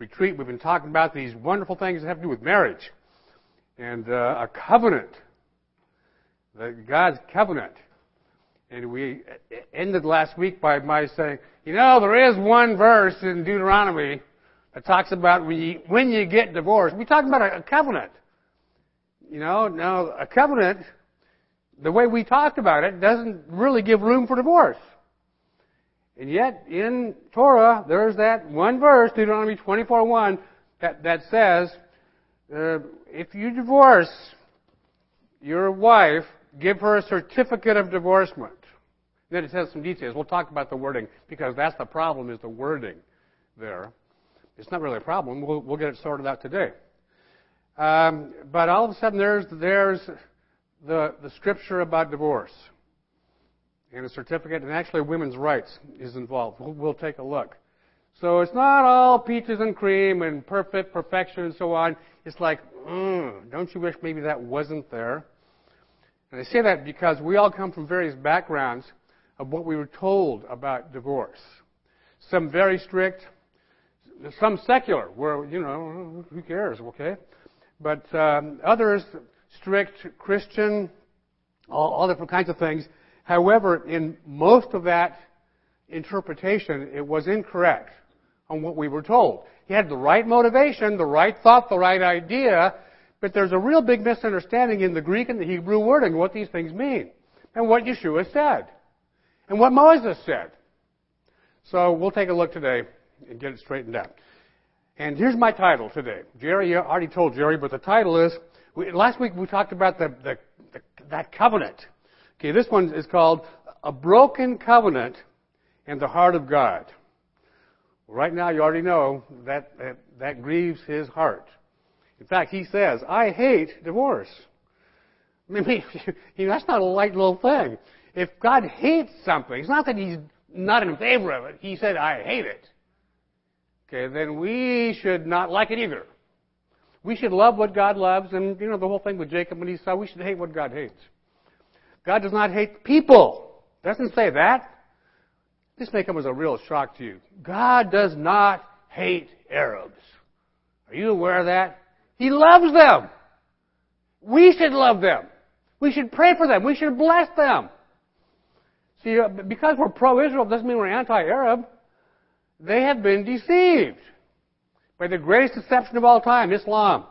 retreat, we've been talking about these wonderful things that have to do with marriage and uh, a covenant, God's covenant. And we ended last week by my saying, you know, there is one verse in Deuteronomy that talks about when you, when you get divorced. We talking about a covenant. You know, now a covenant, the way we talked about it, doesn't really give room for divorce. And yet, in Torah, there's that one verse, Deuteronomy 24:1, that, that says, uh, if you divorce your wife, give her a certificate of divorcement. Then it has some details. We'll talk about the wording because that's the problem is the wording there. It's not really a problem. We'll, we'll get it sorted out today. Um, but all of a sudden there's, there's the, the scripture about divorce and a certificate and actually women's rights is involved. We'll, we'll take a look. So it's not all peaches and cream and perfect perfection and so on. It's like, mm, don't you wish maybe that wasn't there? And I say that because we all come from various backgrounds of what we were told about divorce. Some very strict, some secular, where, you know, who cares, okay? But um, others, strict Christian, all, all different kinds of things. However, in most of that interpretation, it was incorrect on what we were told. He had the right motivation, the right thought, the right idea, but there's a real big misunderstanding in the Greek and the Hebrew wording what these things mean and what Yeshua said and what Moses said. So we'll take a look today and get it straightened out. And here's my title today. Jerry, you already told Jerry, but the title is, last week we talked about the, the, the, that covenant. Okay, this one is called A Broken Covenant and the Heart of God. Right now you already know that, that, that grieves his heart. In fact, he says, I hate divorce. I mean, that's not a light little thing. If God hates something, it's not that He's not in favor of it. He said, I hate it. Okay, then we should not like it either. We should love what God loves, and you know the whole thing with Jacob and Esau. We should hate what God hates. God does not hate people. Doesn't say that. This may come as a real shock to you. God does not hate Arabs. Are you aware of that? He loves them. We should love them. We should pray for them. We should bless them. See, uh, because we're pro-Israel doesn't mean we're anti-Arab. They have been deceived by the greatest deception of all time, Islam.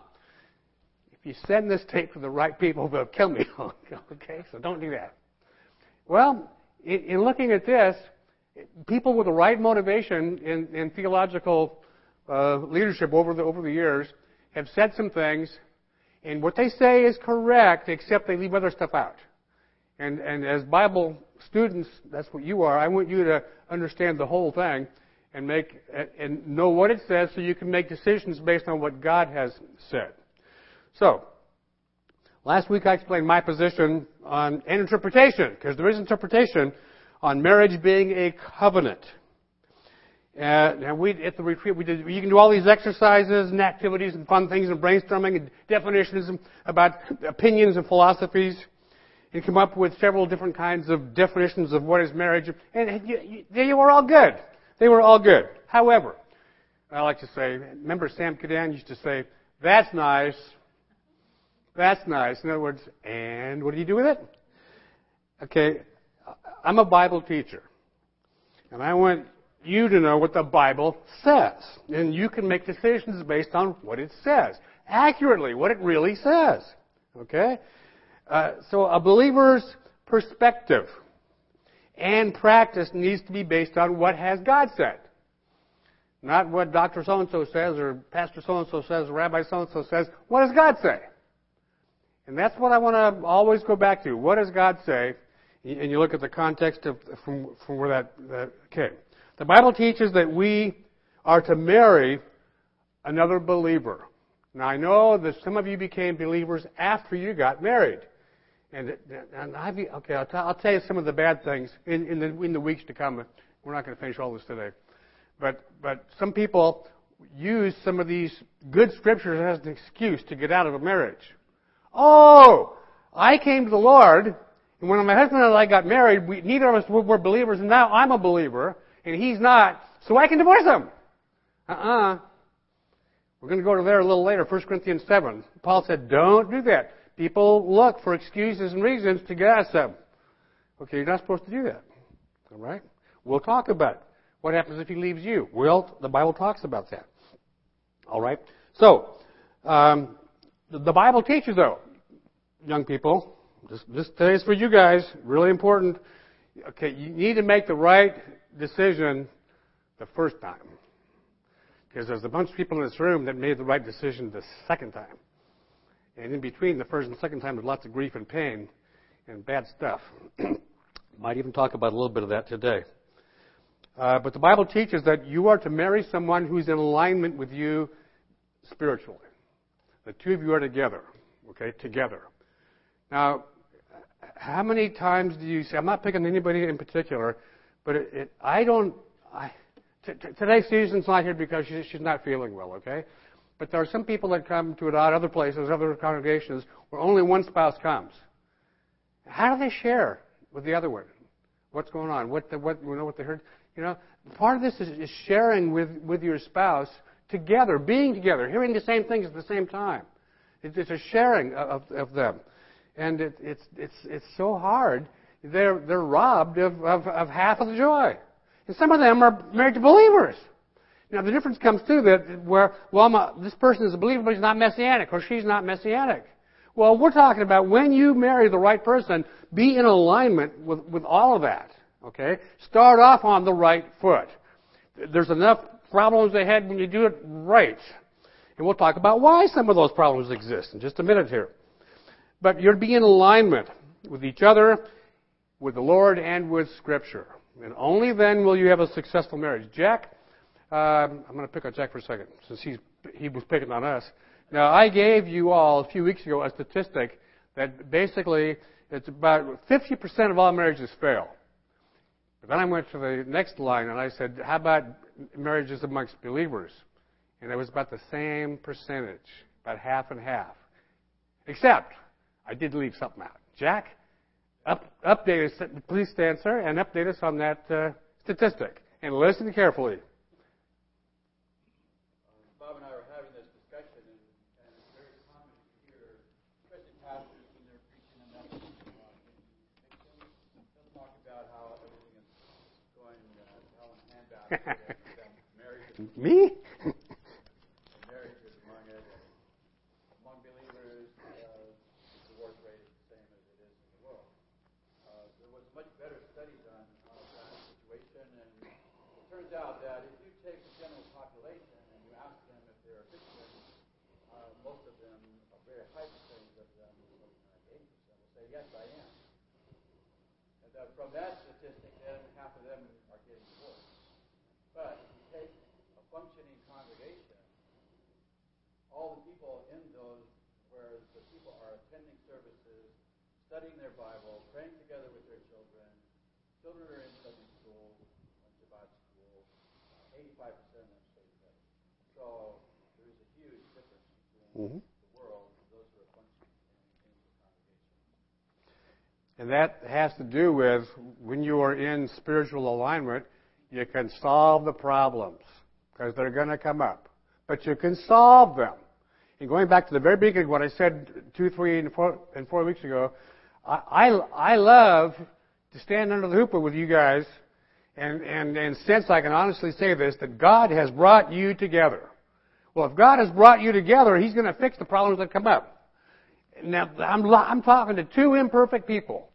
If you send this tape to the right people, they'll kill me. okay, so don't do that. Well, in, in looking at this, people with the right motivation in, in theological uh, leadership over the over the years have said some things, and what they say is correct, except they leave other stuff out. And and as Bible students, that's what you are. I want you to understand the whole thing and make and know what it says so you can make decisions based on what God has said. So, last week I explained my position on an interpretation, because there is interpretation on marriage being a covenant. and we at the retreat we did. You can do all these exercises and activities and fun things and brainstorming and definitions about opinions and philosophies and come up with several different kinds of definitions of what is marriage. And you, you, they were all good. They were all good. However, I like to say, remember Sam Cadan used to say, that's nice. That's nice. In other words, and what do you do with it? Okay, I'm a Bible teacher. And I want you to know what the Bible says. And you can make decisions based on what it says. Accurately, what it really says. Okay? Uh, so a believer's perspective and practice needs to be based on what has God said. Not what Dr. So-and-so says or Pastor so-and-so says or Rabbi so-and-so says. What does God say? And that's what I want to always go back to. What does God say? And you look at the context of, from, from where that, that came. The Bible teaches that we are to marry another believer. Now I know that some of you became believers after you got married. And, and I've, okay, I'll, t- I'll tell you some of the bad things in, in, the, in the weeks to come. We're not going to finish all this today. But, but some people use some of these good scriptures as an excuse to get out of a marriage. Oh, I came to the Lord, and when my husband and I got married, we, neither of us were believers, and now I'm a believer, and he's not, so I can divorce him. Uh-uh. We're going to go to there a little later, 1 Corinthians 7. Paul said, don't do that. People look for excuses and reasons to gossip. Okay, you're not supposed to do that. All right? We'll talk about what happens if he leaves you. Well, the Bible talks about that. All right? So, um, the, Bible teaches, though, young people, this, this today's for you guys, really important. Okay, you need to make the right decision the first time. Because there's a bunch of people in this room that made the right decision the second time. And in between the first and second time, there's lots of grief and pain and bad stuff. Might even talk about a little bit of that today. Uh, but the Bible teaches that you are to marry someone who's in alignment with you spiritually. The two of you are together, okay, together. Now, how many times do you say, I'm not picking anybody in particular, but it, it, I don't, I, t- t- today Susan's not here because she, she's not feeling well, okay? But there are some people that come to it other places, other congregations, where only one spouse comes. How do they share with the other one? What's going on? What, the, what, you know, what they heard? You know, part of this is, is sharing with, with your spouse together, being together, hearing the same things at the same time. It's, a sharing of, of them. And it, it's, it's, it's so hard. They're, they're robbed of, of, of half of the joy. And some of them are married to believers. Now the difference comes too that where, well, this person is a believer, but he's not messianic, or she's not messianic. Well, we're talking about when you marry the right person, be in alignment with, with all of that. Okay? Start off on the right foot. There's enough problems ahead when you do it right. And we'll talk about why some of those problems exist in just a minute here. But you're to be in alignment with each other, with the Lord, and with Scripture. And only then will you have a successful marriage. Jack, um, I'm going to pick on Jack for a second, since he's, he was picking on us. Now, I gave you all a few weeks ago a statistic that basically it's about 50% of all marriages fail. But then I went to the next line and I said, how about marriages amongst believers? And it was about the same percentage, about half and half. Except, I did leave something out. Jack, up, update us, please stand, sir, and update us on that uh, statistic. And listen carefully. Me? Marriage is among it. Among believers, the divorce rate is the same as it is in the world. There was a much better study done on that situation, and it turns out that if you take the general population and you ask them if they're Christian, most of them, a very high percentage of them, like 80%, will say, yes, I am. And from that statistic, then half of them are getting divorced. But if you take a functioning congregation, all the people in those where the people are attending services, studying their Bible, praying together with their children, children are in Sunday school, Shabbat school, 85% of them stay together. So there is a huge difference between mm-hmm. the world and those who are functioning in, in the congregation. And that has to do with when you are in spiritual alignment, you can solve the problems because they're going to come up. But you can solve them. And going back to the very beginning, what I said two, three, and four, and four weeks ago, I, I, I love to stand under the chuppah with you guys and, and, and sense I can honestly say this, that God has brought you together. Well, if God has brought you together, He's going to fix the problems that come up. Now, I'm, I'm talking to two imperfect people.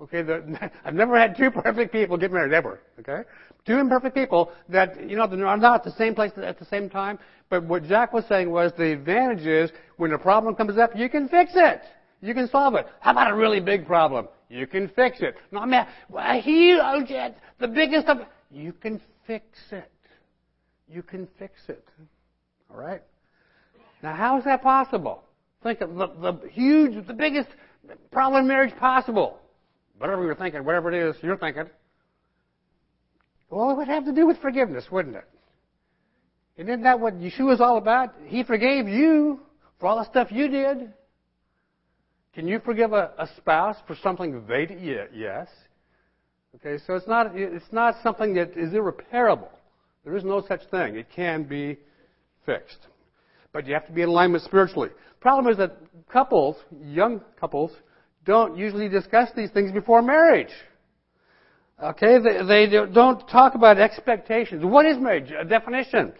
Okay, the, I've never had two perfect people get married ever. Okay, two imperfect people that you know they're not at the same place at the same time. But what Jack was saying was the advantage is when a problem comes up, you can fix it. You can solve it. How about a really big problem? You can fix it. No, I mean, well, he, oh, the biggest of, you can fix it. You can fix it. All right. Now, how is that possible? Think of the, the huge, the biggest problem in marriage possible whatever you're thinking, whatever it is you're thinking, well, it would have to do with forgiveness, wouldn't it? And isn't that what Yeshua's all about? He forgave you for all the stuff you did. Can you forgive a, a spouse for something they did? Yeah, yes. Okay, so it's not, it's not something that is irreparable. There is no such thing. It can be fixed. But you have to be in alignment spiritually. Problem is that couples, young couples, don't usually discuss these things before marriage. Okay, they, they don't talk about expectations. What is marriage? A definition.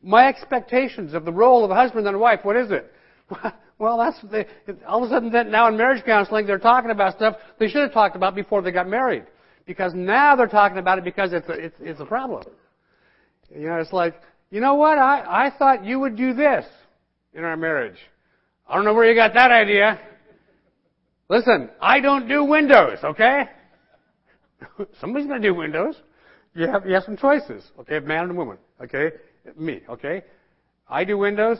My expectations of the role of a husband and a wife, what is it? Well, that's they, all of a sudden that now in marriage counseling they're talking about stuff they should have talked about before they got married, because now they're talking about it because it's a, it's, it's a problem. You know, it's like you know what I I thought you would do this in our marriage. I don't know where you got that idea. Listen, I don't do windows, okay? Somebody's going to do windows. You have, you have some choices, okay? Man and woman, okay? Me, okay? I do windows.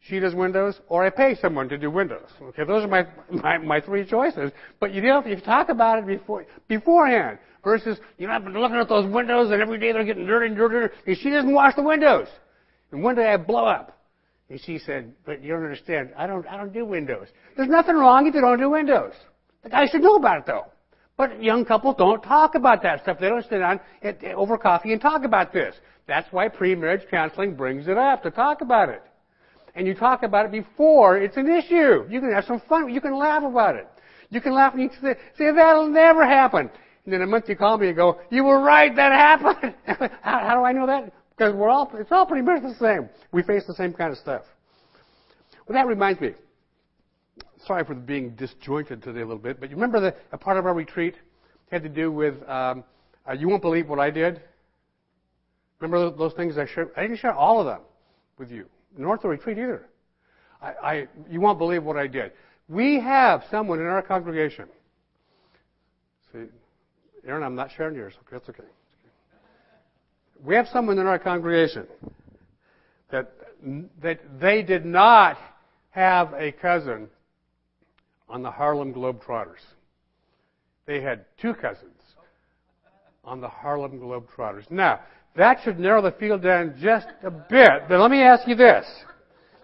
She does windows, or I pay someone to do windows. Okay, those are my, my, my three choices. But you know, if you talk about it before, beforehand, versus, you know, I've been looking at those windows and every day they're getting dirty and dirtier, and she doesn't wash the windows. And one day I blow up. And she said, but you don't understand, I don't, I don't do windows. There's nothing wrong if you don't do windows. The guy should know about it though. But young couples don't talk about that stuff. They don't sit down at, over coffee and talk about this. That's why pre-marriage counseling brings it up, to talk about it and you talk about it before it's an issue. You can have some fun. You can laugh about it. You can laugh and you can say, say that'll never happen. And then a month you call me and go, you were right, that happened. how, how do I know that? Because we're all, it's all pretty much the same. We face the same kind of stuff. Well, that reminds me. Sorry for being disjointed today a little bit, but you remember that a part of our retreat had to do with, um, uh, you won't believe what I did? Remember those things I shared? I didn't share all of them with you nor the retreat either. I, I, you won't believe what I did. We have someone in our congregation. See, Aaron, I'm not sharing yours. Okay, that's okay. We have someone in our congregation that that they did not have a cousin on the Harlem Globetrotters. They had two cousins on the Harlem Globetrotters. Now, that should narrow the field down just a bit. But let me ask you this.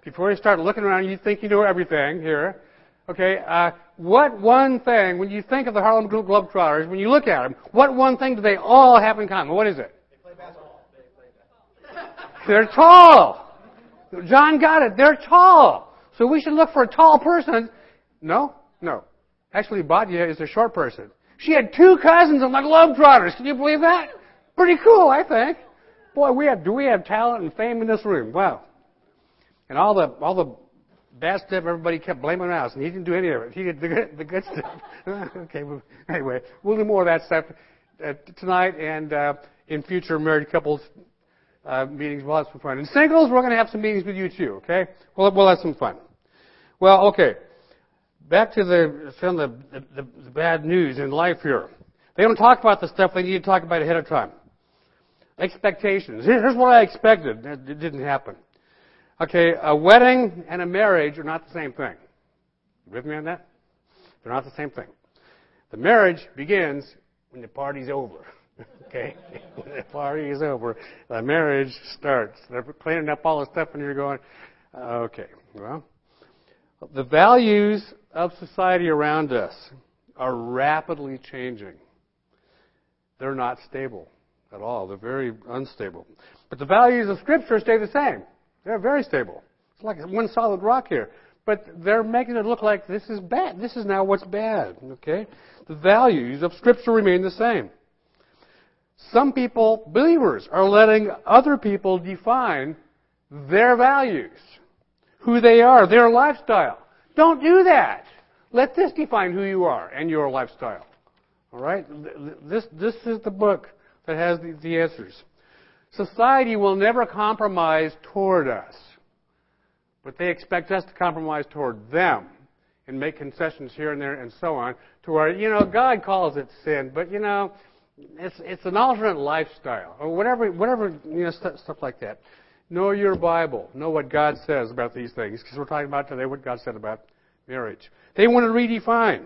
Before you start looking around, you think you know everything here. Okay, uh, what one thing, when you think of the Harlem Globetrotters, when you look at them, what one thing do they all have in common? What is it? They're tall. John got it. They're tall. So we should look for a tall person. No? No. Actually, Badia is a short person. She had two cousins on the Globetrotters. Can you believe that? Pretty cool, I think. Boy, we have do we have talent and fame in this room? Wow. And all the all the bad stuff everybody kept blaming us, and he didn't do any of it. He did the good, the good stuff. okay. Well, anyway, we'll do more of that stuff uh, tonight and uh, in future married couples uh, meetings. We'll have some fun. And singles, we're going to have some meetings with you too. Okay. We'll we'll have some fun. Well, okay. Back to the some of the, the, the bad news in life here. They don't talk about the stuff they need to talk about ahead of time. Expectations. Here's what I expected. It didn't happen. Okay, a wedding and a marriage are not the same thing. You with me on that? They're not the same thing. The marriage begins when the party's over. Okay? the party is over, the marriage starts. They're cleaning up all the stuff and you're going, okay, well, the values of society around us are rapidly changing. They're not stable at all. They're very unstable. But the values of Scripture stay the same. They're very stable. It's like one solid rock here. But they're making it look like this is bad. This is now what's bad. Okay? The values of Scripture remain the same. Some people, believers, are letting other people define their values, who they are, their lifestyle. Don't do that. Let this define who you are and your lifestyle. All right? This, this is the book that has the, the answers. Society will never compromise toward us, but they expect us to compromise toward them and make concessions here and there and so on to where, you know, God calls it sin, but you know, it's, it's an alternate lifestyle or whatever, whatever, you know, stuff, stuff like that. Know your Bible. Know what God says about these things because we're talking about today what God said about marriage. They want to redefine.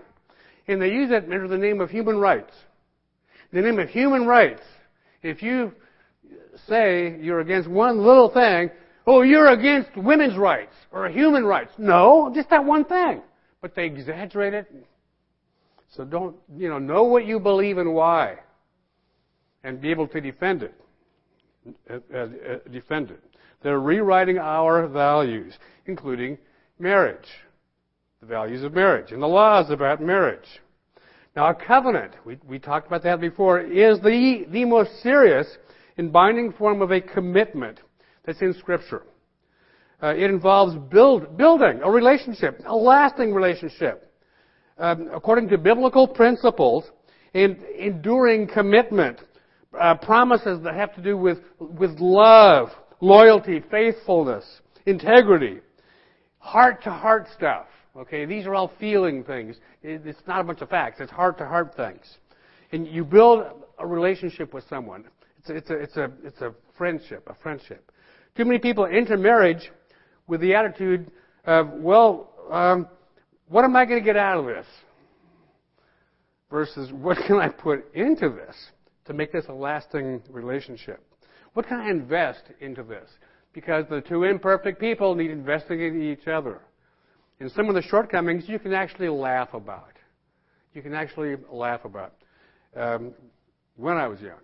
And they use it under the name of human rights. In the name of human rights, if you say you're against one little thing, oh, you're against women's rights or human rights. No, just that one thing. But they exaggerate it. So don't, you know, know what you believe and why. And be able to defend it. Uh, uh, defend it. They're rewriting our values, including marriage, the values of marriage, and the laws about marriage. Now, a covenant, we, we talked about that before, is the, the most serious and binding form of a commitment that's in Scripture. Uh, it involves build, building a relationship, a lasting relationship, um, according to biblical principles, and enduring commitment, uh, promises that have to do with, with love, loyalty, faithfulness, integrity, heart to heart stuff. Okay, these are all feeling things. It's not a bunch of facts. It's heart to heart things. And you build a relationship with someone. It's a, it's a, it's a, it's a friendship, a friendship. Too many people enter marriage with the attitude of, well, um, what am I going to get out of this? Versus, what can I put into this to make this a lasting relationship? What can I invest into this? Because the two imperfect people need investing in each other. And some of the shortcomings you can actually laugh about. You can actually laugh about. Um, when I was young,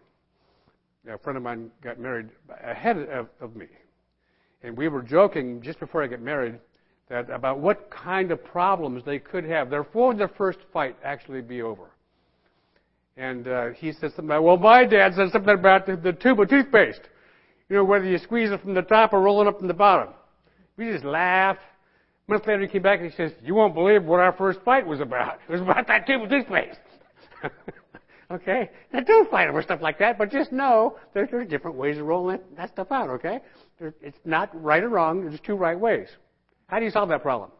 a friend of mine got married ahead of, of me. And we were joking just before I got married that about what kind of problems they could have. Therefore, the first fight actually be over. And uh, he said something about, well, my dad said something about the, the tube of toothpaste. You know, whether you squeeze it from the top or roll it up from the bottom. We just laughed. A month later, he came back and he says, you won't believe what our first fight was about. It was about that tube of toothpaste. okay? Now, don't fight over stuff like that, but just know there's, there's different ways of rolling that, stuff out, okay? There, it's not right or wrong. There's two right ways. How do you solve that problem?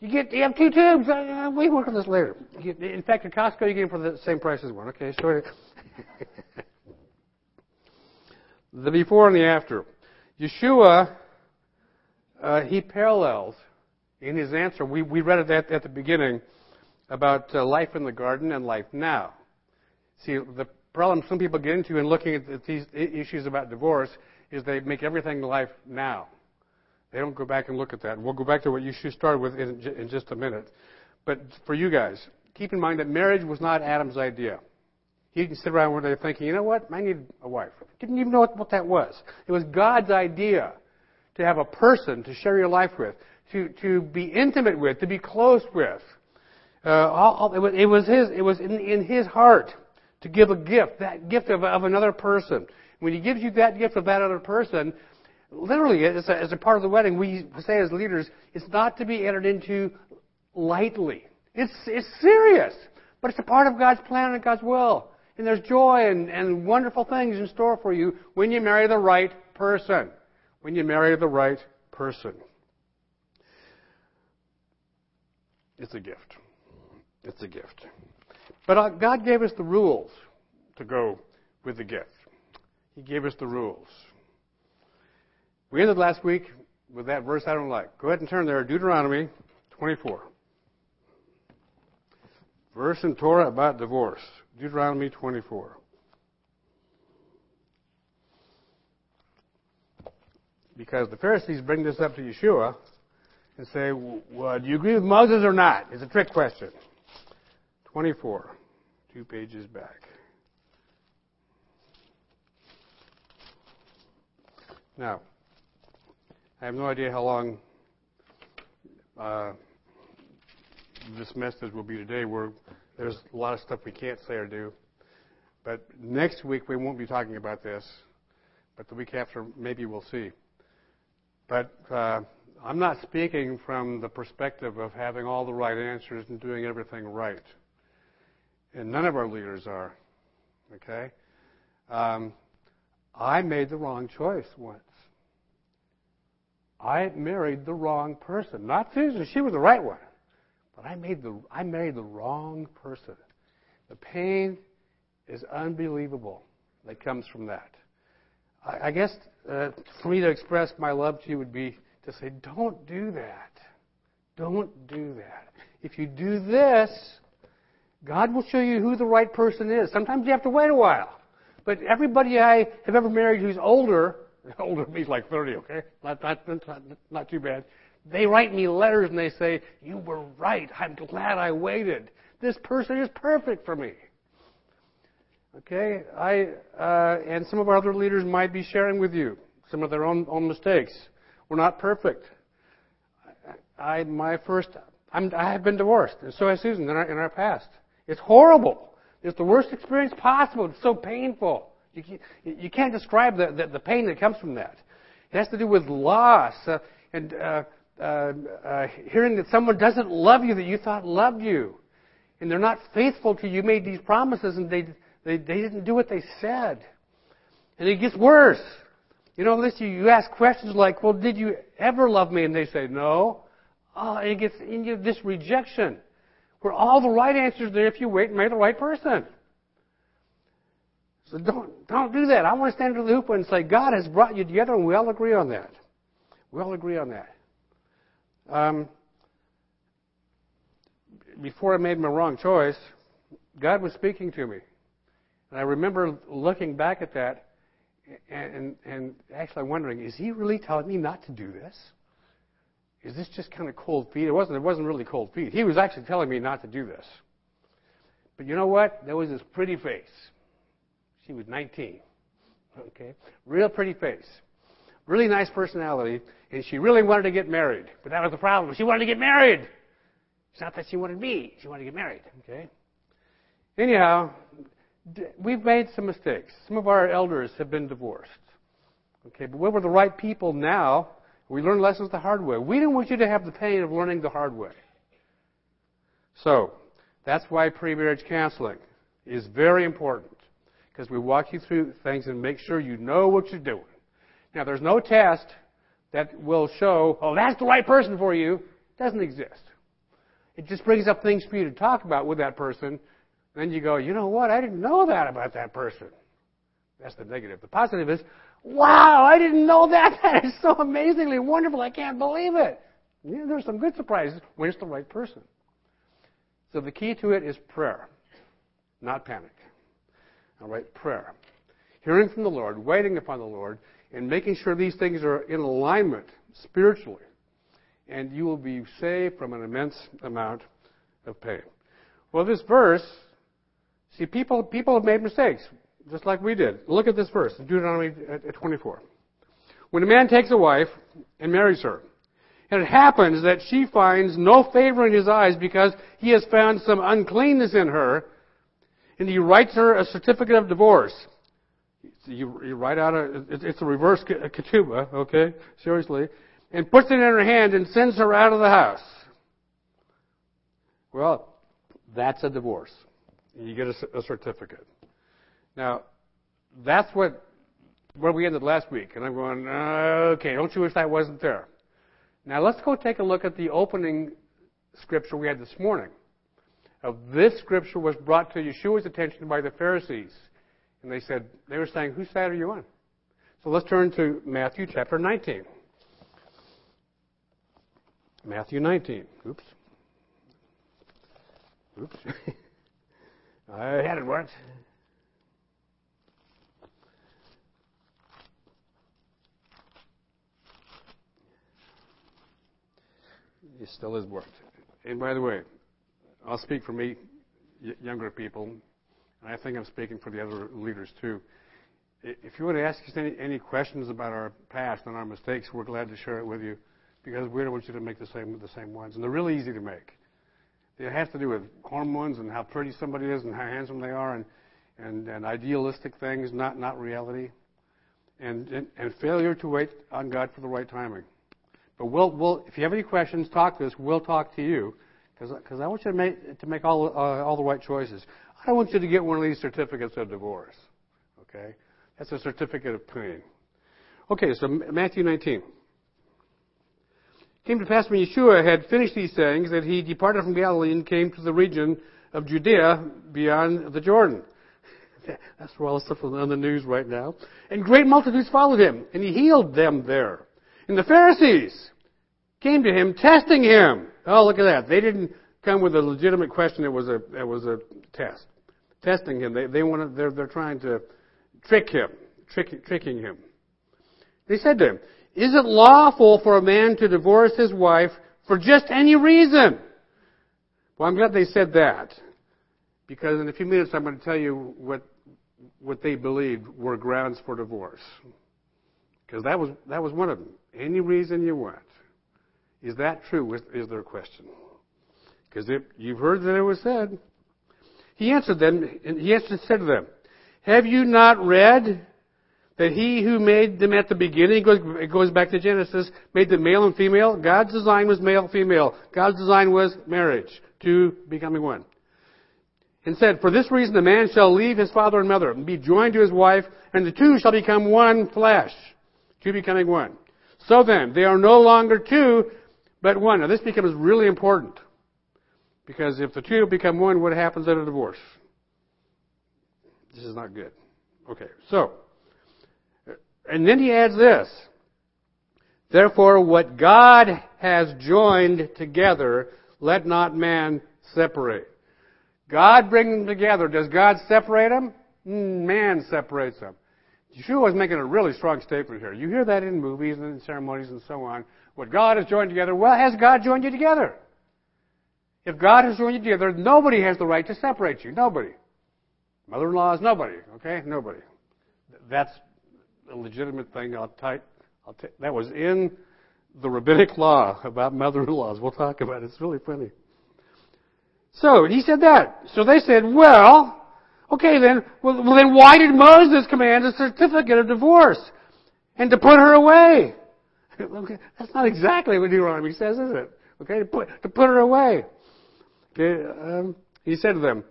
You get you have two tubes. Uh, we work on this later. In fact, at Costco, you get them for the same price as one. Okay, so the before and the after. Yeshua, uh, he parallels in his answer. We we read it at, at the beginning about uh, life in the garden and life now. See, the problem some people get into in looking at these issues about divorce is they make everything life now. They don't go back and look at that. We'll go back to what you started with in, in just a minute. But for you guys, keep in mind that marriage was not Adam's idea. He didn't sit around one day thinking, you know what, I need a wife. Didn't even know what, what that was. It was God's idea to have a person to share your life with, to, to be intimate with, to be close with. Uh, all, all, it, was, it was his, it was in, in his heart to give a gift, that gift of, of another person. When he gives you that gift of that other person, literally, as a, as a part of the wedding, we say as leaders, it's not to be entered into lightly. It's, it's serious, but it's a part of God's plan and God's will. And there's joy and, and wonderful things in store for you when you marry the right person. When you marry the right person. It's a gift. It's a gift. But uh, God gave us the rules to go with the gift. He gave us the rules. We ended last week with that verse I don't like. Go ahead and turn there, Deuteronomy 24. Verse in Torah about divorce. Deuteronomy 24. Because the Pharisees bring this up to Yeshua and say, well, do you agree with Moses or not? It's a trick question. 24, two pages back. Now, I have no idea how long uh, this message will be today. There's a lot of stuff we can't say or do. But next week we won't be talking about this. But the week after, maybe we'll see. But uh, I'm not speaking from the perspective of having all the right answers and doing everything right. And none of our leaders are. Okay? Um, I made the wrong choice once. I married the wrong person. Not Susan, she was the right one. But I made the I married the wrong person. The pain is unbelievable that comes from that. I, I guess uh, for me to express my love to you would be to say, don't do that. Don't do that. If you do this, God will show you who the right person is. Sometimes you have to wait a while. But everybody I have ever married who's older older than me, like 30, okay? Not, not, not, not too bad. They write me letters and they say, You were right. I'm glad I waited. This person is perfect for me. Okay? I, uh, and some of our other leaders might be sharing with you some of their own, own mistakes. We're not perfect. I, my first, I'm, I have been divorced, and so has Susan in our, in our past. It's horrible. It's the worst experience possible. It's so painful. You, can't, you can't describe the, the, the, pain that comes from that. It has to do with loss uh, and uh, uh, uh, hearing that someone doesn't love you that you thought loved you, and they're not faithful to you. You made these promises, and they they, they didn't do what they said, and it gets worse. You know, listen, you ask questions like, "Well, did you ever love me?" And they say, "No." Oh, and it gets into this rejection, where all the right answers are there if you wait and marry the right person. So don't, don't do that. I want to stand to the hoop and say, God has brought you together, and we all agree on that. We all agree on that. Um, before I made my wrong choice, God was speaking to me. And I remember looking back at that and, and, and actually wondering, is he really telling me not to do this? Is this just kind of cold feet? It wasn't, it wasn't really cold feet. He was actually telling me not to do this. But you know what? There was this pretty face. She was 19. Okay? Real pretty face. Really nice personality. And she really wanted to get married. But that was the problem. She wanted to get married. It's not that she wanted me. She wanted to get married. Okay? Anyhow, we've made some mistakes. Some of our elders have been divorced. Okay, but we were the right people now. We learned lessons the hard way. We don't want you to have the pain of learning the hard way. So, that's why pre-marriage counseling is very important because we walk you through things and make sure you know what you're doing. Now, there's no test that will show, oh, that's the right person for you. It doesn't exist. It just brings up things for you to talk about with that person. Then you go, you know what? I didn't know that about that person. That's the negative. The positive is, wow, I didn't know that. That is so amazingly wonderful. I can't believe it. Yeah, there's some good surprises when it's the right person. So the key to it is prayer, not panic. All right, prayer. Hearing from the Lord, waiting upon the Lord, and making sure these things are in alignment spiritually. And you will be saved from an immense amount of pain. Well, this verse, see, people, people have made mistakes, just like we did. Look at this verse, Deuteronomy 24. When a man takes a wife and marries her, and it happens that she finds no favor in his eyes because he has found some uncleanness in her, and he writes her a certificate of divorce. You, you write out a, it's a reverse ketubah, okay, seriously, and puts it in her hand and sends her out of the house. Well, that's a divorce. You get a, a certificate. Now, that's what where we ended last week, and I'm going, okay, don't you wish that wasn't there? Now let's go take a look at the opening scripture we had this morning of this scripture was brought to Yeshua's attention by the Pharisees. And they said, they were saying, whose side are you on? So let's turn to Matthew chapter 19. Matthew 19. Oops. Oops. I had it worked. It still is worked. And by the way, I'll speak for me, younger people, and I think I'm speaking for the other leaders too. If you want to ask us any, questions about our past and our mistakes, we're glad to share it with you because we don't want you to make the same the same ones. And they're really easy to make. It has to do with hormones and how pretty somebody is and how handsome they are and, idealistic things, not, not reality. And, failure to wait on God for the right timing. But we'll, we'll, if you have any questions, talk to us. We'll talk to you. Because I want you to make, to make all, uh, all the right choices. I don't want you to get one of these certificates of divorce. Okay? That's a certificate of pain. Okay, so Matthew 19. Came to pass when Yeshua had finished these sayings that he departed from Galilee and came to the region of Judea beyond the Jordan. That's where all the stuff is on the news right now. And great multitudes followed him, and he healed them there. And the Pharisees came to him, testing him. Oh, look at that. They didn't come with a legitimate question. It was a, it was a test. Testing him. They, they wanted, they're, they're trying to trick him, trick, tricking him. They said to him, is it lawful for a man to divorce his wife for just any reason? Well, I'm glad they said that. Because in a few minutes I'm going to tell you what, what they believed were grounds for divorce. Because that was, that was one of them. Any reason you want. Is that true? Is, their question. Because you've heard that it was said. He answered them, and he answered, said to them, Have you not read that he who made them at the beginning, it goes back to Genesis, made them male and female? God's design was male and female. God's design was marriage, two becoming one. And said, For this reason the man shall leave his father and mother and be joined to his wife, and the two shall become one flesh. Two becoming one. So then, they are no longer two, but one. Now this becomes really important. Because if the two become one, what happens at a divorce? This is not good. Okay, so, and then he adds this. Therefore, what God has joined together, let not man separate. God brings them together. Does God separate them? Hmm, man separates them. Yeshua is making a really strong statement here. You hear that in movies and in ceremonies and so on. What God has joined together, well, has God joined you together? If God has joined you together, nobody has the right to separate you. Nobody. Mother-in-law is nobody. Okay, nobody. That's a legitimate thing. I'll type. I'll t- that was in the rabbinic law about mother-in-laws. We'll talk about it. It's really funny. So he said that. So they said, well, okay then. Well, then why did Moses command a certificate of divorce and to put her away? okay, that's not exactly what Deuteronomy says, is it? Okay, to put to put her away. Okay, um, he said to them,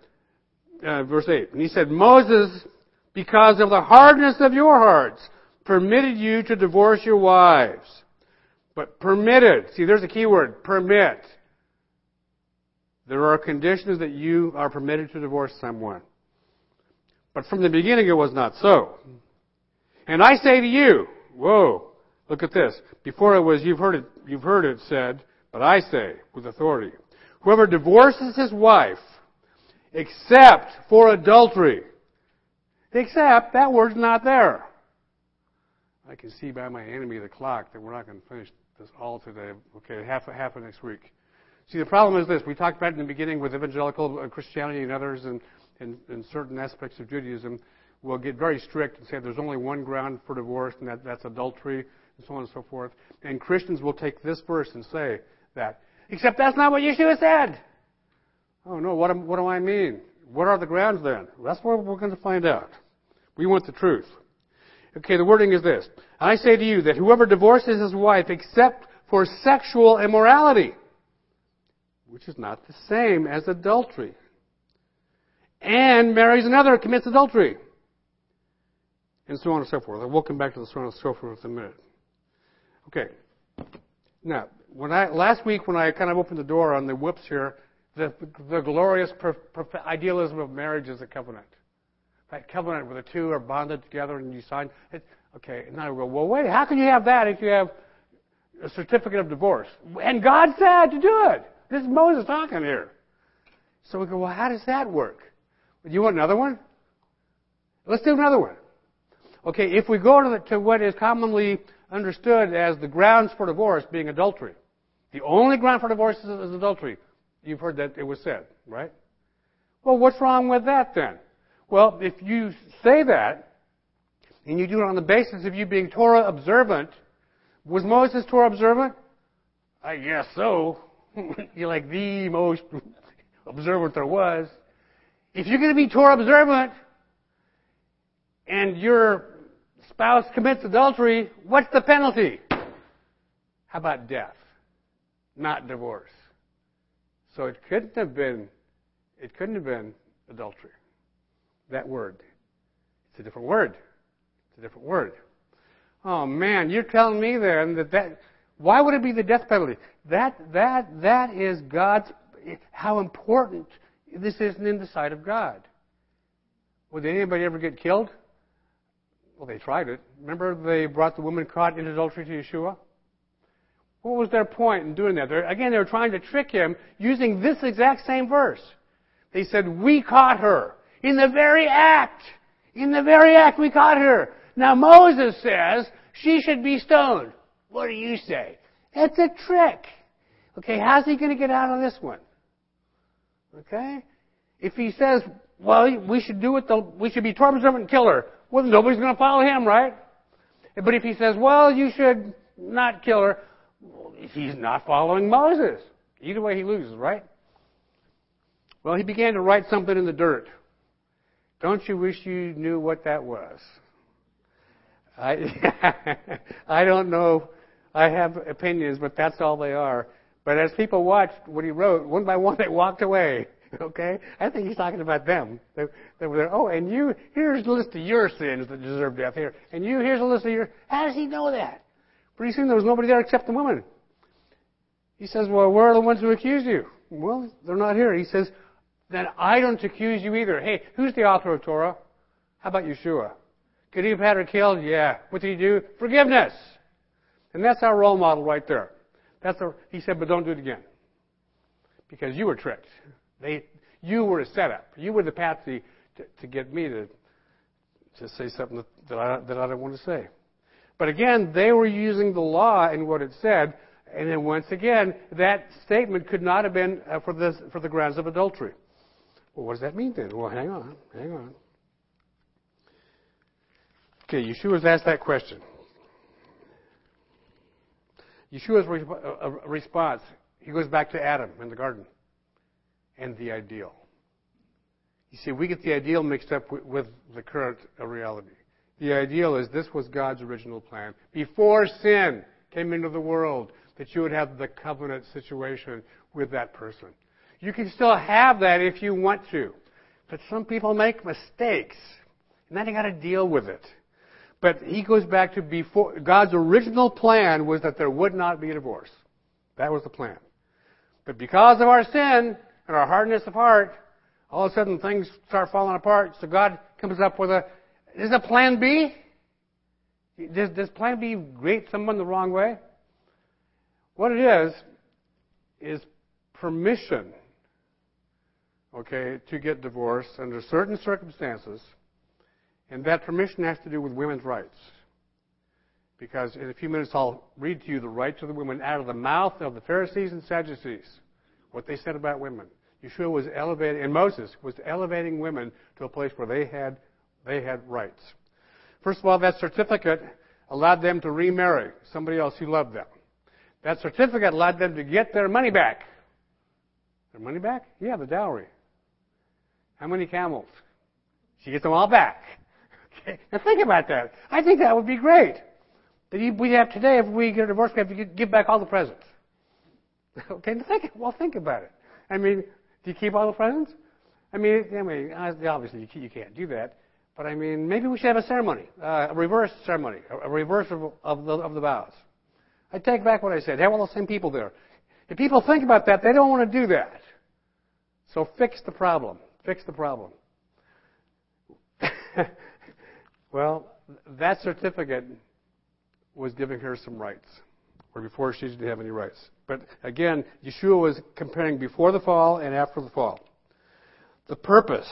uh, verse 8, and he said, Moses, because of the hardness of your hearts, permitted you to divorce your wives. But permitted, see there's a key word, permit. There are conditions that you are permitted to divorce someone. But from the beginning it was not so. And I say to you, whoa, look at this. Before it was, you've heard it, you've heard it said, but I say with authority. Whoever divorces his wife, except for adultery, except, that word's not there. I can see by my enemy the clock that we're not going to finish this all today. Okay, half, half of next week. See, the problem is this. We talked about it in the beginning with evangelical uh, Christianity and others and, and, and certain aspects of Judaism will get very strict and say there's only one ground for divorce, and that, that's adultery, and so on and so forth. And Christians will take this verse and say that Except that's not what Yeshua said. Oh no, what, what do I mean? What are the grounds then? That's what we're going to find out. We want the truth. Okay, the wording is this. I say to you that whoever divorces his wife except for sexual immorality, which is not the same as adultery, and marries another commits adultery, and so on and so forth. We'll come back to the so on and so forth in a minute. Okay. Now, when I last week when I kind of opened the door on the whoops here, the the glorious per, per, idealism of marriage is a covenant. That covenant where the two are bonded together and you sign. It, okay, and I go, well, wait, how can you have that if you have a certificate of divorce? And God said to do it. This is Moses talking here. So we go, well, how does that work? Do you want another one? Let's do another one. Okay, if we go to, the, to what is commonly understood as the grounds for divorce being adultery. The only ground for divorce is, is adultery. You've heard that it was said, right? Well, what's wrong with that then? Well, if you say that, and you do it on the basis of you being Torah observant, was Moses Torah observant? I guess so. You're like the most observant there was. If you're going to be Torah observant, and you're spouse commits adultery, what's the penalty? How about death? Not divorce. So it couldn't have been, it couldn't have been adultery. That word. It's a different word. It's a different word. Oh man, you're telling me then that that, why would it be the death penalty? That, that, that is God's, how important this isn't in the sight of God. Would anybody ever get killed? Well, they tried it. Remember they brought the woman caught in adultery to Yeshua? What was their point in doing that? They're, again, they were trying to trick him using this exact same verse. They said, we caught her. In the very act. In the very act we caught her. Now Moses says she should be stoned. What do you say? It's a trick. Okay, how's he going to get out of this one? Okay? If he says, well, we should do it, the, we should be Torah observant and kill her, well, nobody's going to follow him, right? But if he says, well, you should not kill her, he's not following Moses. Either way, he loses, right? Well, he began to write something in the dirt. Don't you wish you knew what that was? I, I don't know. I have opinions, but that's all they are. But as people watched what he wrote, one by one they walked away. Okay? I think he's talking about them. They, they were there. Oh, and you, here's a list of your sins that deserve death here. And you, here's a list of your, how does he know that? Pretty soon there was nobody there except the woman. He says, well, where are the ones who accuse you? Well, they're not here. He says, then I don't accuse you either. Hey, who's the author of Torah? How about Yeshua? Could he have had her killed? Yeah. What did he do? Forgiveness. And that's our role model right there. That's our, he said, but don't do it again. Because you were tricked. They, you were a setup. You were the patsy to, to get me to, to say something that, that, I, that I don't want to say. But again, they were using the law and what it said, and then once again, that statement could not have been uh, for, this, for the grounds of adultery. Well, what does that mean then? Well, hang on, hang on. Okay, Yeshua's asked that question. Yeshua's re- uh, response, he goes back to Adam in the garden and the ideal. You see, we get the ideal mixed up with, the current reality. The ideal is this was God's original plan. Before sin came into the world, that you would have the covenant situation with that person. You can still have that if you want to. But some people make mistakes. And then you gotta deal with it. But he goes back to before, God's original plan was that there would not be a divorce. That was the plan. But because of our sin and our hardness of heart, all of a sudden things start falling apart. So God comes up with a, is a plan B? Does, does plan B grate someone the wrong way? What it is, is permission, okay, to get divorced under certain circumstances and that permission has to do with women's rights. Because in a few minutes I'll read to you the rights of the women out of the mouth of the Pharisees and Sadducees, what they said about women. Yeshua was elevating, and Moses was elevating women to a place where they had, they had rights. First of all, that certificate allowed them to remarry somebody else who loved them. That certificate allowed them to get their money back. Their money back? Yeah, the dowry. How many camels? She gets them all back. Now think about that. I think that would be great. That we have today, if we get a divorce, we have to give back all the presents. Okay, think, well, think about it. I mean, do you keep all the presents? I mean, I mean, obviously you can't do that. But I mean, maybe we should have a ceremony, uh, a reverse ceremony, a reverse of, of, the, of the vows. I take back what I said. Have all the same people there. If people think about that, they don't want to do that. So fix the problem. Fix the problem. Well, that certificate was giving her some rights, or before she didn't have any rights. But again, Yeshua was comparing before the fall and after the fall. The purpose.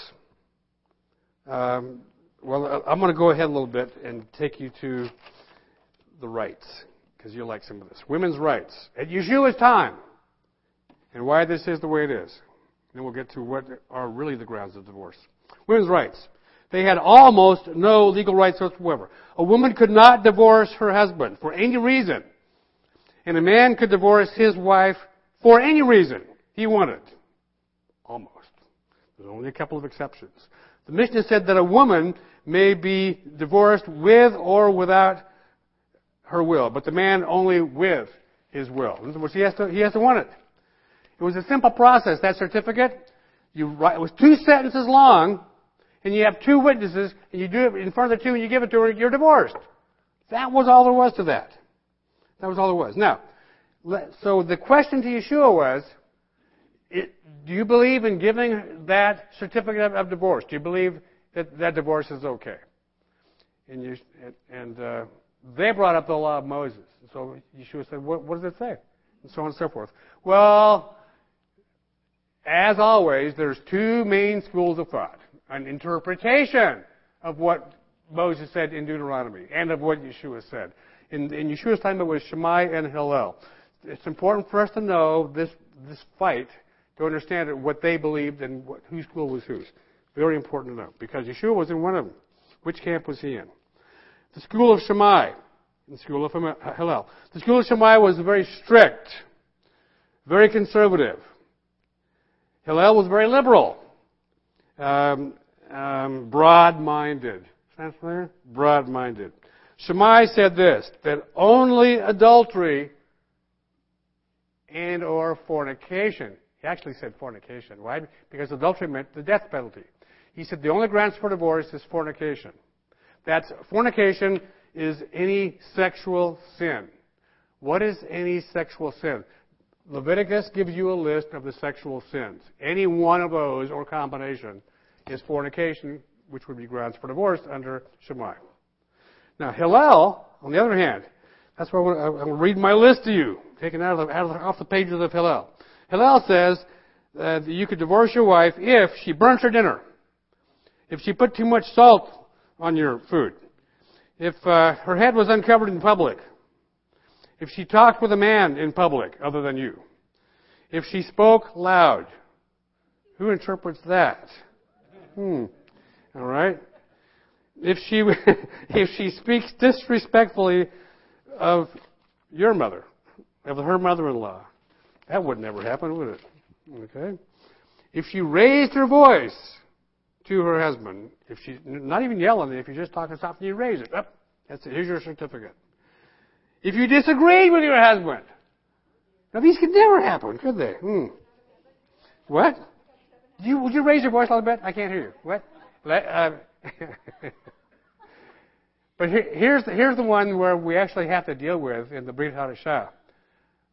Um, well, I'm going to go ahead a little bit and take you to the rights, because you'll like some of this. Women's rights. At Yeshua's time, and why this is the way it is. Then we'll get to what are really the grounds of divorce. Women's rights. They had almost no legal rights whatsoever. A woman could not divorce her husband for any reason. And a man could divorce his wife for any reason he wanted. Almost. There's only a couple of exceptions. The Mishnah said that a woman may be divorced with or without her will, but the man only with his will. In other words, he has to, he has to want it. It was a simple process. That certificate, you write, it was two sentences long, and you have two witnesses, and you do it in front of the two, and you give it to her, you're divorced. That was all there was to that. That was all there was. Now, so the question to Yeshua was, do you believe in giving that certificate of, divorce? Do you believe that that divorce is okay? And, you, and uh, they brought up the law of Moses. So Yeshua said, what, what does it say? And so on and so forth. Well, as always, there's two main schools of thought an interpretation of what Moses said in Deuteronomy and of what Yeshua said. In, in Yeshua's time, it was Shammai and Hillel. It's important for us to know this, this fight to understand what they believed and what, whose school was whose. Very important to know because Yeshua was in one of them. Which camp was he in? The school of Shammai. the school of Hillel. The school of Shammai was very strict, very conservative. Hillel was very liberal, um, um, broad-minded. Sounds familiar? Broad-minded. Shammai said this, that only adultery and or fornication. He actually said fornication. Why? Because adultery meant the death penalty. He said the only grounds for divorce is fornication. That's fornication is any sexual sin. What is any sexual sin? Leviticus gives you a list of the sexual sins. Any one of those or combination is fornication, which would be grounds for divorce under Shammai. Now, Hillel, on the other hand, that's where I'm going to read my list to you, taken out of, out of off the pages of Hillel. Hillel says that you could divorce your wife if she burnt her dinner, if she put too much salt on your food, if uh, her head was uncovered in public, if she talked with a man in public other than you, if she spoke loud. Who interprets that? Hmm. All right. If she if she speaks disrespectfully of your mother, of her mother-in-law, that would never happen, would it? Okay. If she raised her voice to her husband, if she's not even yelling, if you're just talking softly, you raise it. Up. That's it. Here's your certificate. If you disagreed with your husband, now these could never happen, could they? Hmm. What? You, would you raise your voice a little bit? I can't hear you. What? Uh, but here, here's, the, here's the one where we actually have to deal with in the Brit Hadashah.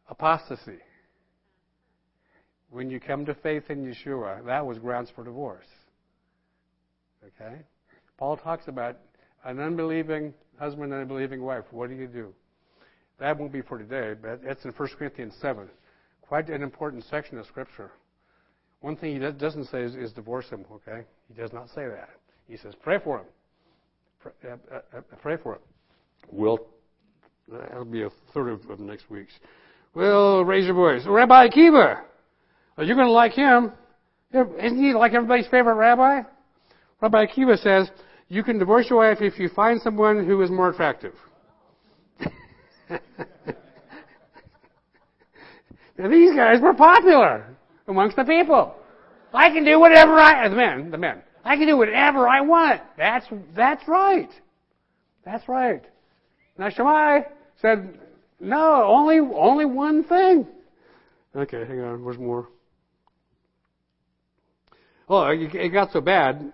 Apostasy. When you come to faith in Yeshua, that was grounds for divorce. Okay? Paul talks about an unbelieving husband and a believing wife. What do you do? That won't be for today, but it's in 1 Corinthians 7. Quite an important section of Scripture. One thing he doesn't say is, is divorce him, okay? He does not say that. He says, pray for him. Pray, uh, uh, uh pray for him. Well, that'll be a third of, of next week's. Well, raise your voice. Rabbi Akiva, are you going to like him? Isn't he like everybody's favorite rabbi? Rabbi Akiva says, you can divorce your wife if you find someone who is more attractive. now, these guys were popular amongst the people. I can do whatever I, the men, the men, I can do whatever I want. That's, that's right. That's right. Now Shammai said, no, only, only one thing. Okay, hang on, where's more? Oh, it got so bad,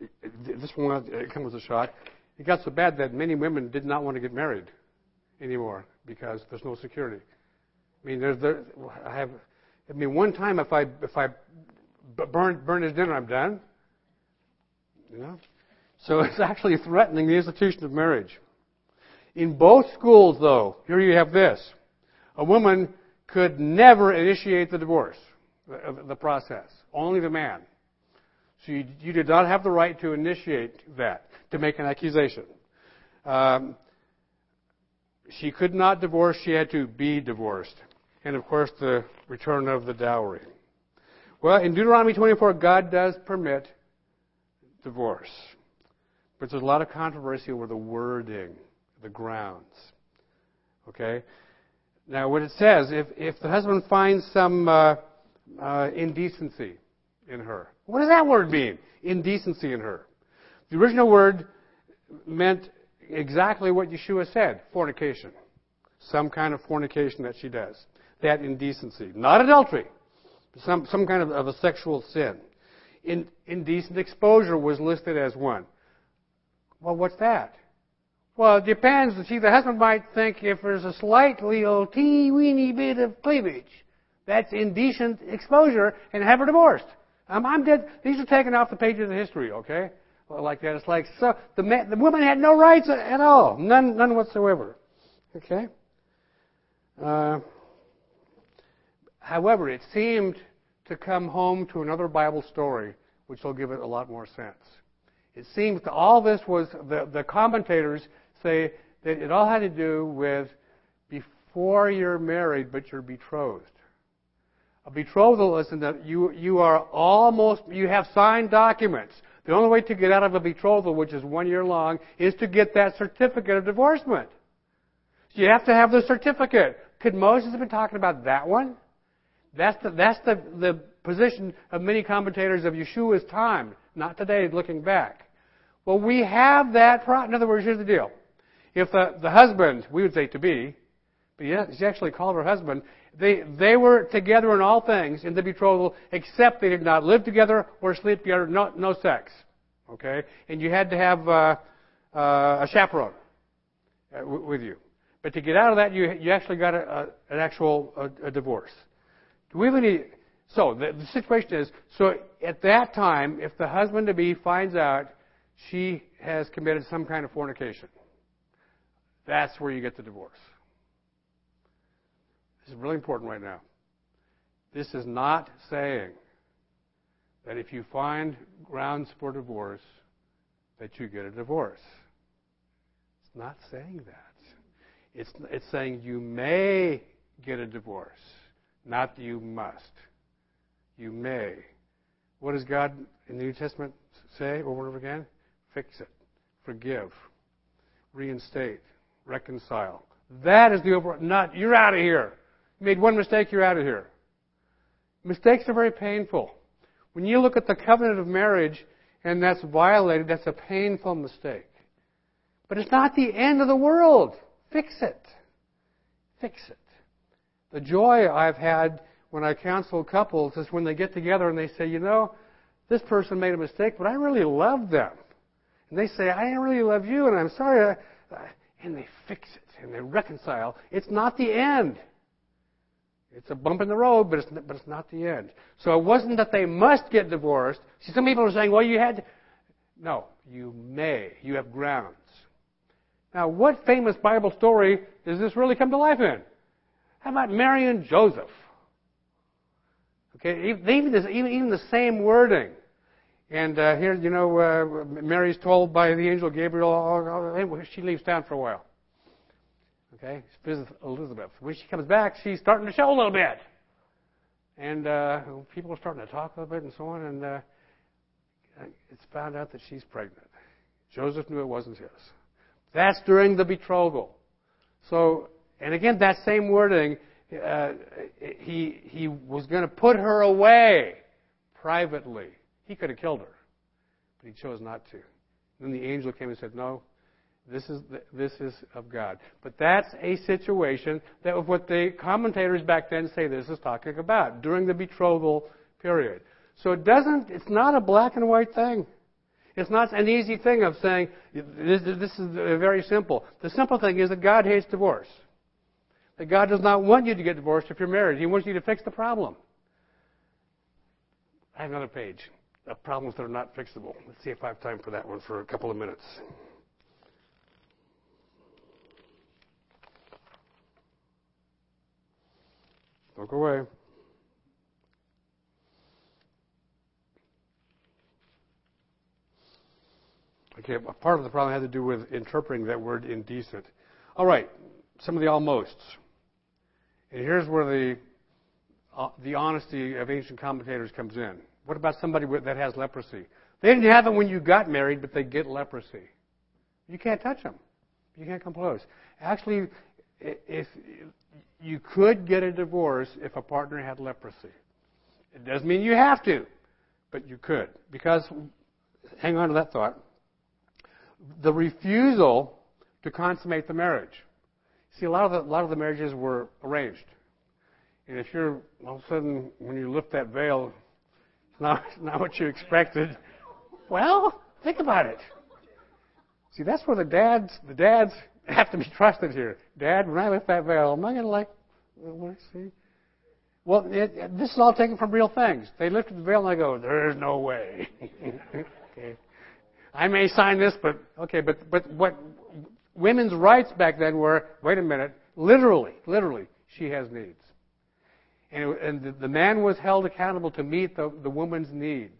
this one comes with a shot, it got so bad that many women did not want to get married anymore because there's no security. I mean, there's, there, I have, I mean, one time if I if I burn burn his dinner, I'm done. You know, so it's actually threatening the institution of marriage. In both schools, though, here you have this: a woman could never initiate the divorce, the, the process. Only the man. So you, you, did not have the right to initiate that, to make an accusation. Um, she could not divorce, she had to be divorced. And of course, the return of the dowry. Well, in Deuteronomy 24, God does permit divorce. But there's a lot of controversy over the wording, the grounds. Okay? Now, what it says, if, if the husband finds some uh, uh, indecency in her, what does that word mean? Indecency in her. The original word meant exactly what Yeshua said fornication. Some kind of fornication that she does. That indecency. Not adultery. Some, some kind of, of a sexual sin. In, indecent exposure was listed as one. Well, what's that? Well, it depends. See, the husband might think if there's a slightly old teeny weeny bit of cleavage, that's indecent exposure, and have her divorced. Um, I'm dead. These are taken off the pages of history, okay? Like that. It's like so the man, the woman had no rights at all, none none whatsoever. Okay. Uh, however, it seemed to come home to another Bible story, which will give it a lot more sense. It seems that all this was the, the commentators say that it all had to do with before you're married, but you're betrothed. A betrothal is that you you are almost you have signed documents. The only way to get out of a betrothal, which is one year long, is to get that certificate of divorcement. You have to have the certificate. Could Moses have been talking about that one? That's the, that's the, the position of many commentators of Yeshua's time, not today looking back. Well, we have that. Pro- in other words, here's the deal. If the, the husband, we would say to be, but yeah, she actually called her husband, they, they were together in all things in the betrothal, except they did not live together or sleep together, no, no sex. Okay? And you had to have uh, uh, a chaperone uh, with you. But to get out of that, you, you actually got a, a, an actual a, a divorce. Do we have any? So the, the situation is so at that time, if the husband to be finds out she has committed some kind of fornication, that's where you get the divorce. This is really important right now. This is not saying that if you find grounds for divorce, that you get a divorce. It's not saying that. It's, it's saying you may get a divorce, not that you must. You may. What does God in the New Testament say over and over again? Fix it, forgive, reinstate, reconcile. That is the overall, not, you're out of here. Made one mistake, you're out of here. Mistakes are very painful. When you look at the covenant of marriage and that's violated, that's a painful mistake. But it's not the end of the world. Fix it. Fix it. The joy I've had when I counsel couples is when they get together and they say, you know, this person made a mistake, but I really love them. And they say, I really love you, and I'm sorry. And they fix it and they reconcile. It's not the end. It's a bump in the road, but it's, but it's not the end. So it wasn't that they must get divorced. See, some people are saying, well, you had. No, you may. You have grounds. Now, what famous Bible story does this really come to life in? How about Mary and Joseph? Okay, even, even, even the same wording. And uh, here, you know, uh, Mary's told by the angel Gabriel, oh, oh, she leaves town for a while. Okay, she visits Elizabeth. When she comes back, she's starting to show a little bit. And uh, people are starting to talk a little bit and so on, and uh, it's found out that she's pregnant. Joseph knew it wasn't his. That's during the betrothal. So, and again, that same wording, uh, he, he was going to put her away privately. He could have killed her, but he chose not to. Then the angel came and said, No, this is, this is of God. But that's a situation that what the commentators back then say this is talking about during the betrothal period. So it doesn't, it's not a black and white thing. It's not an easy thing of saying, this, this is very simple. The simple thing is that God hates divorce. That God does not want you to get divorced if you're married. He wants you to fix the problem. I have another page of problems that are not fixable. Let's see if I have time for that one for a couple of minutes. Don't go away. Okay, part of the problem had to do with interpreting that word indecent. All right, some of the almosts. And here's where the, uh, the honesty of ancient commentators comes in. What about somebody that has leprosy? They didn't have it when you got married, but they get leprosy. You can't touch them. You can't come close. Actually, if you could get a divorce if a partner had leprosy. It doesn't mean you have to, but you could. Because, hang on to that thought, the refusal to consummate the marriage. See, a lot of the, a lot of the marriages were arranged. And if you're, all of a sudden, when you lift that veil, it's not, it's not what you expected, well, think about it. See, that's where the dads, the dads have to be trusted here. Dad, when I lift that veil, am I going to like uh, what I see? Well, it, it, this is all taken from real things. They lifted the veil and I go, there's no way. okay. I may sign this, but okay, but but what women's rights back then were? Wait a minute, literally, literally, she has needs, and, and the, the man was held accountable to meet the, the woman's needs.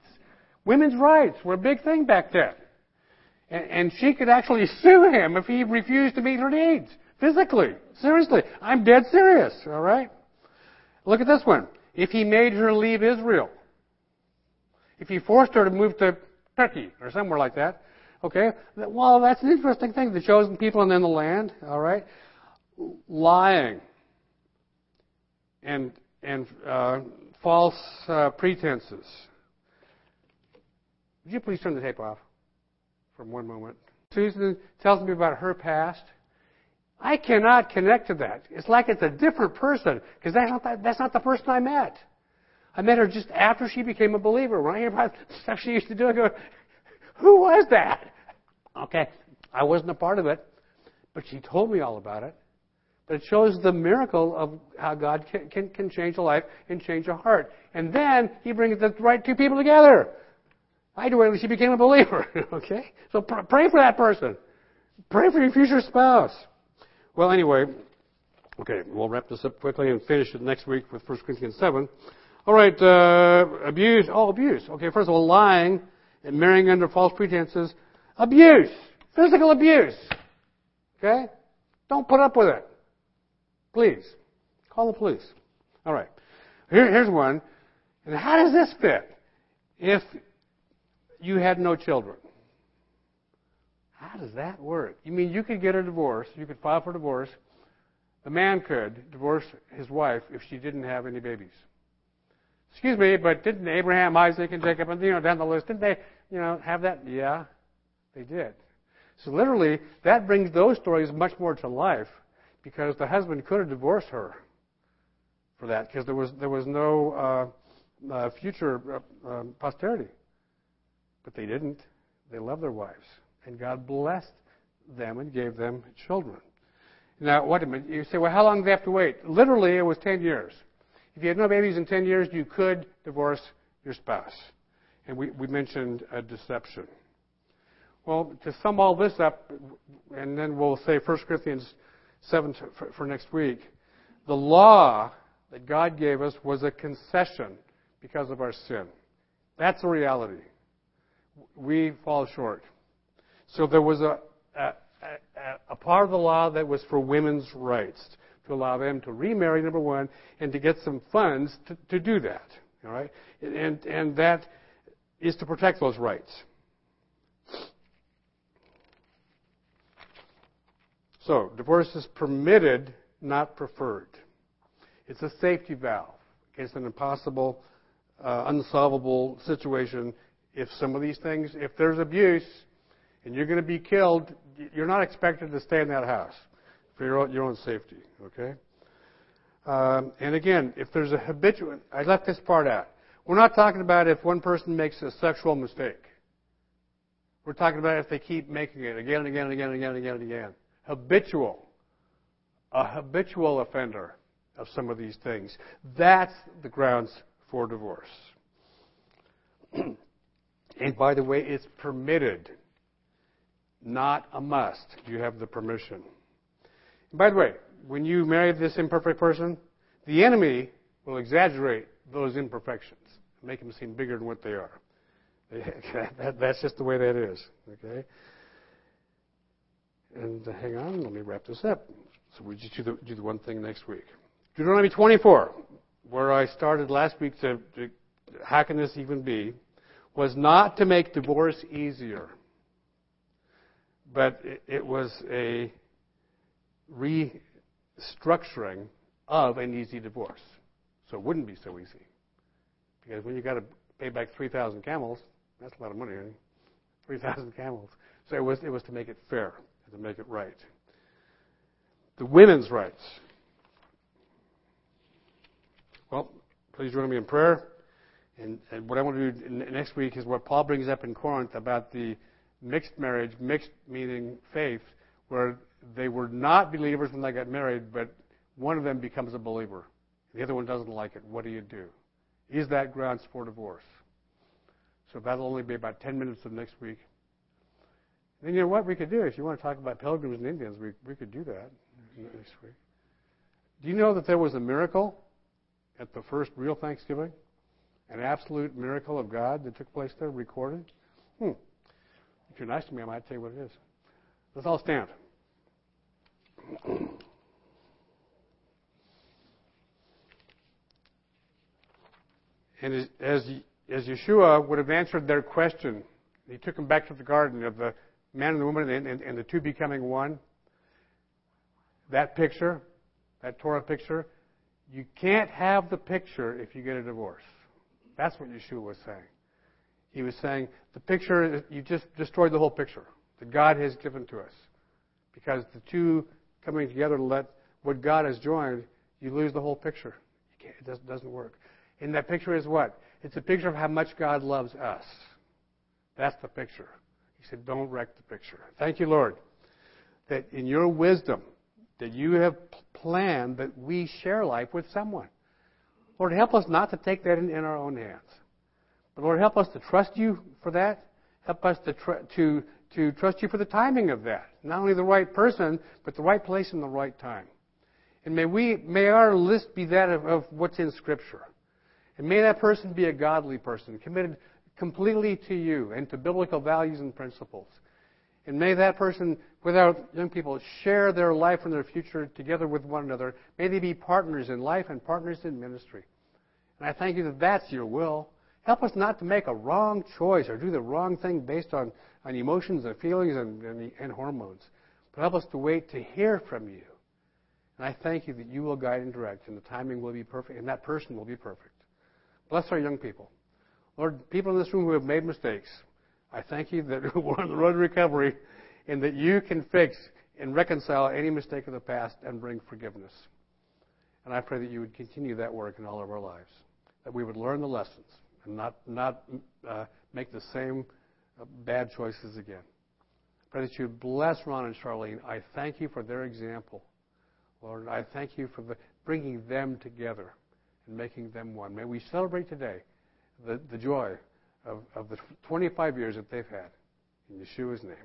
Women's rights were a big thing back then. And, she could actually sue him if he refused to meet her needs. Physically. Seriously. I'm dead serious. All right? Look at this one. If he made her leave Israel. If he forced her to move to Turkey or somewhere like that. Okay? Well, that's an interesting thing. The chosen people and then the land. All right? lying and and uh, false uh, pretenses. Would you please turn the tape off for one moment? Susan tells me about her past. I cannot connect to that. It's like it's a different person because that's not that, that's not the person I met. I met her just after she became a believer. When I hear about stuff she used to do, I go, "Who was that?" Okay, I wasn't a part of it, but she told me all about it. But it shows the miracle of how God can, can, can change a life and change a heart. And then He brings the right two people together. I do it. She became a believer. okay, so pr- pray for that person. Pray for your future spouse. Well, anyway, okay, we'll wrap this up quickly and finish it next week with 1 Corinthians 7. All right, uh, abuse. Oh, abuse. Okay, first of all, lying and marrying under false pretenses. Abuse. Physical abuse. Okay? Don't put up with it. Please. Call the police. All right. Here, here's one. And how does this fit? If you had no children. How does that work? You mean you could get a divorce, you could file for divorce. The man could divorce his wife if she didn't have any babies. Excuse me, but didn't Abraham, Isaac, and Jacob, and you know down the list, didn't they, you know, have that? Yeah, they did. So literally, that brings those stories much more to life because the husband could have divorced her for that because there was there was no uh, uh, future uh, um, posterity. But they didn't. They loved their wives, and God blessed them and gave them children. Now, what a minute. You say, well, how long do they have to wait? Literally, it was 10 years. If you had no babies in 10 years, you could divorce your spouse. And we, we mentioned a deception. Well, to sum all this up, and then we'll say 1 Corinthians 7 for, for next week, the law that God gave us was a concession because of our sin. That's the reality we fall short. So there was a, a, a, part of the law that was for women's rights, to allow them to remarry, number one, and to get some funds to, to do that. All right? And, and that is to protect those rights. So, divorce is permitted, not preferred. It's a safety valve against an impossible, uh, unsolvable situation if some of these things, if there's abuse and you're going to be killed, you're not expected to stay in that house for your own, your own safety, okay? Um, and again, if there's a habitual, I left this part out. We're not talking about if one person makes a sexual mistake. We're talking about if they keep making it again and again and again and again and again and again. Habitual. A habitual offender of some of these things. That's the grounds for divorce. And by the way, it's permitted, not a must. You have the permission. And by the way, when you marry this imperfect person, the enemy will exaggerate those imperfections, make them seem bigger than what they are. That's just the way that is. Okay. And uh, hang on, let me wrap this up. So we just do the, do the one thing next week. Deuteronomy 24, where I started last week to, to how can this even be? Was not to make divorce easier, but it was a restructuring of an easy divorce. So it wouldn't be so easy. Because when you've got to pay back 3,000 camels, that's a lot of money, 3,000 camels. So it was, it was to make it fair, to make it right. The women's rights. Well, please join me in prayer. And, and what I want to do next week is what Paul brings up in Corinth about the mixed marriage, mixed meaning faith, where they were not believers when they got married, but one of them becomes a believer. The other one doesn't like it. What do you do? Is that grounds for divorce? So that'll only be about 10 minutes of next week. And you know what we could do? If you want to talk about pilgrims and Indians, we, we could do that next week. Do you know that there was a miracle at the first real Thanksgiving? An absolute miracle of God that took place there, recorded? Hmm. If you're nice to me, I might tell you what it is. Let's all stand. And as, as, Yeshua would have answered their question, he took them back to the garden of the man and the woman and, and, and the two becoming one. that picture, that Torah picture, you can't have the picture if you get a divorce. That's what Yeshua was saying. He was saying the picture, you just destroyed the whole picture that God has given to us. Because the two coming together to let what God has joined, you lose the whole picture. it doesn't, work. And that picture is what? It's a picture of how much God loves us. That's the picture. He said, don't wreck the picture. Thank you, Lord, that in your wisdom, that you have planned that we share life with someone. Lord, help us not to take that in, in our own hands. But Lord, help us to trust you for that. Help us to, tr- to, to trust you for the timing of that. Not only the right person, but the right place and the right time. And may we, may our list be that of, of what's in Scripture. And may that person be a godly person, committed completely to you and to biblical values and principles. And may that person, with our young people, share their life and their future together with one another. May they be partners in life and partners in ministry. And I thank you that that's your will. Help us not to make a wrong choice or do the wrong thing based on, on emotions and feelings and, and, and hormones. But help us to wait to hear from you. And I thank you that you will guide and direct, and the timing will be perfect, and that person will be perfect. Bless our young people. Lord, people in this room who have made mistakes, I thank you that we're on the road to recovery and that you can fix and reconcile any mistake of the past and bring forgiveness. And I pray that you would continue that work in all of our lives, that we would learn the lessons and not, not uh, make the same uh, bad choices again. Pray that you bless Ron and Charlene. I thank you for their example. Lord, I thank you for the, bringing them together and making them one. May we celebrate today the, the joy of, of the 25 years that they've had. In Yeshua's name.